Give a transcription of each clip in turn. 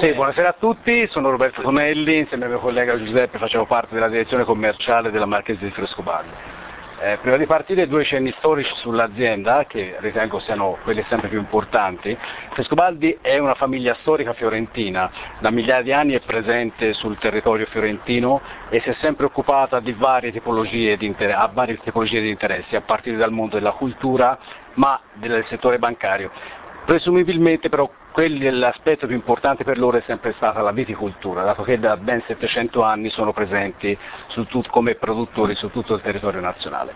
Sì, buonasera a tutti, sono Roberto Tonelli, insieme al mio collega Giuseppe facevo parte della direzione commerciale della Marchese di Frescobaldi. Eh, prima di partire due cenni storici sull'azienda, che ritengo siano quelli sempre più importanti. Frescobaldi è una famiglia storica fiorentina, da migliaia di anni è presente sul territorio fiorentino e si è sempre occupata di varie tipologie di, inter- a varie tipologie di interessi, a partire dal mondo della cultura, ma del settore bancario. Presumibilmente però l'aspetto più importante per loro è sempre stata la viticoltura, dato che da ben 700 anni sono presenti tut, come produttori su tutto il territorio nazionale.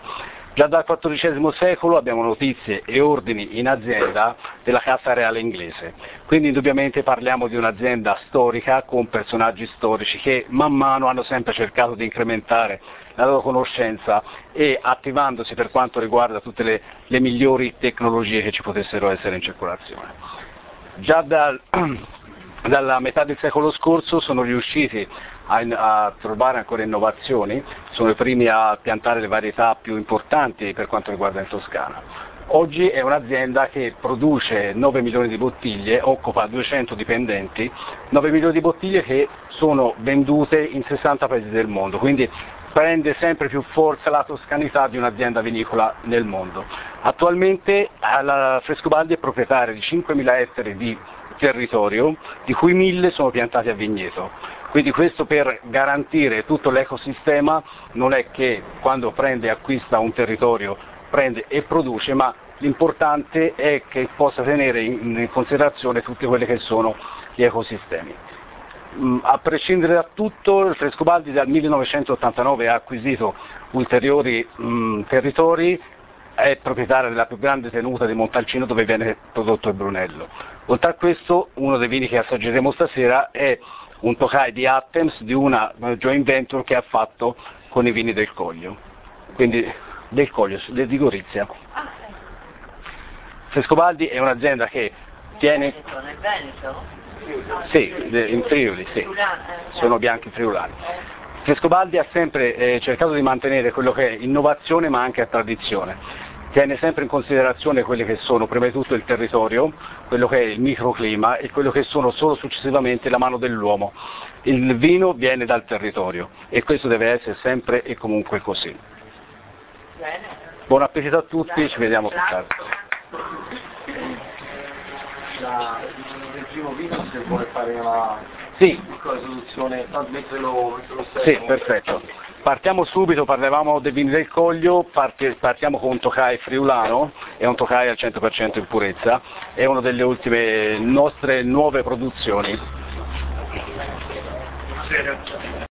Già dal XIV secolo abbiamo notizie e ordini in azienda della Casa Reale inglese, quindi indubbiamente parliamo di un'azienda storica con personaggi storici che man mano hanno sempre cercato di incrementare la loro conoscenza e attivandosi per quanto riguarda tutte le, le migliori tecnologie che ci potessero essere in circolazione. Già dal, dalla metà del secolo scorso sono riusciti a, a, trovare ancora innovazioni, sono i primi a piantare le varietà più importanti per quanto riguarda in Toscana. Oggi è un'azienda che produce 9 milioni di bottiglie, occupa 200 dipendenti, 9 milioni di bottiglie che sono vendute in 60 paesi del mondo, quindi prende sempre più forza la toscanità di un'azienda vinicola nel mondo. Attualmente la Frescobaldi è proprietaria di 5.000 ettari di territorio, di cui 1.000 sono piantati a vigneto. Quindi questo per garantire tutto l'ecosistema non è che quando prende e acquista un territorio prende e produce, ma l'importante è che possa tenere in considerazione tutti quelli che sono gli ecosistemi. Mm, a prescindere da tutto, il Frescobaldi dal 1989 ha acquisito ulteriori mh, mm, territori, è proprietaria della più grande tenuta di Montalcino dove viene prodotto il Brunello. Oltre a questo, uno dei vini che assaggeremo stasera è un Tokai di Attems di una joint venture che ha fatto con i vini del Coglio, quindi del Coglio, di Gorizia. Ah, Frescobaldi è un'azienda che tiene... Nel Veneto? Sì, in Friuli, sì. Sono bianchi friulani. Frescobaldi ha sempre eh, cercato di mantenere quello che è innovazione ma anche tradizione tiene sempre in considerazione quelli che sono prima di tutto il territorio, quello che è il microclima e quello che sono solo successivamente la mano dell'uomo. Il vino viene dal territorio e questo deve essere sempre e comunque così. Buon appetito a tutti, ci vediamo più tardi. Il primo vino se vuole fare una sì. piccola soluzione, mentre lo, mentre lo Sì, perfetto. Partiamo subito, parlavamo dei vini del Coglio, partiamo con un Tokai friulano, è un Tokai al 100% in purezza, è una delle ultime nostre nuove produzioni.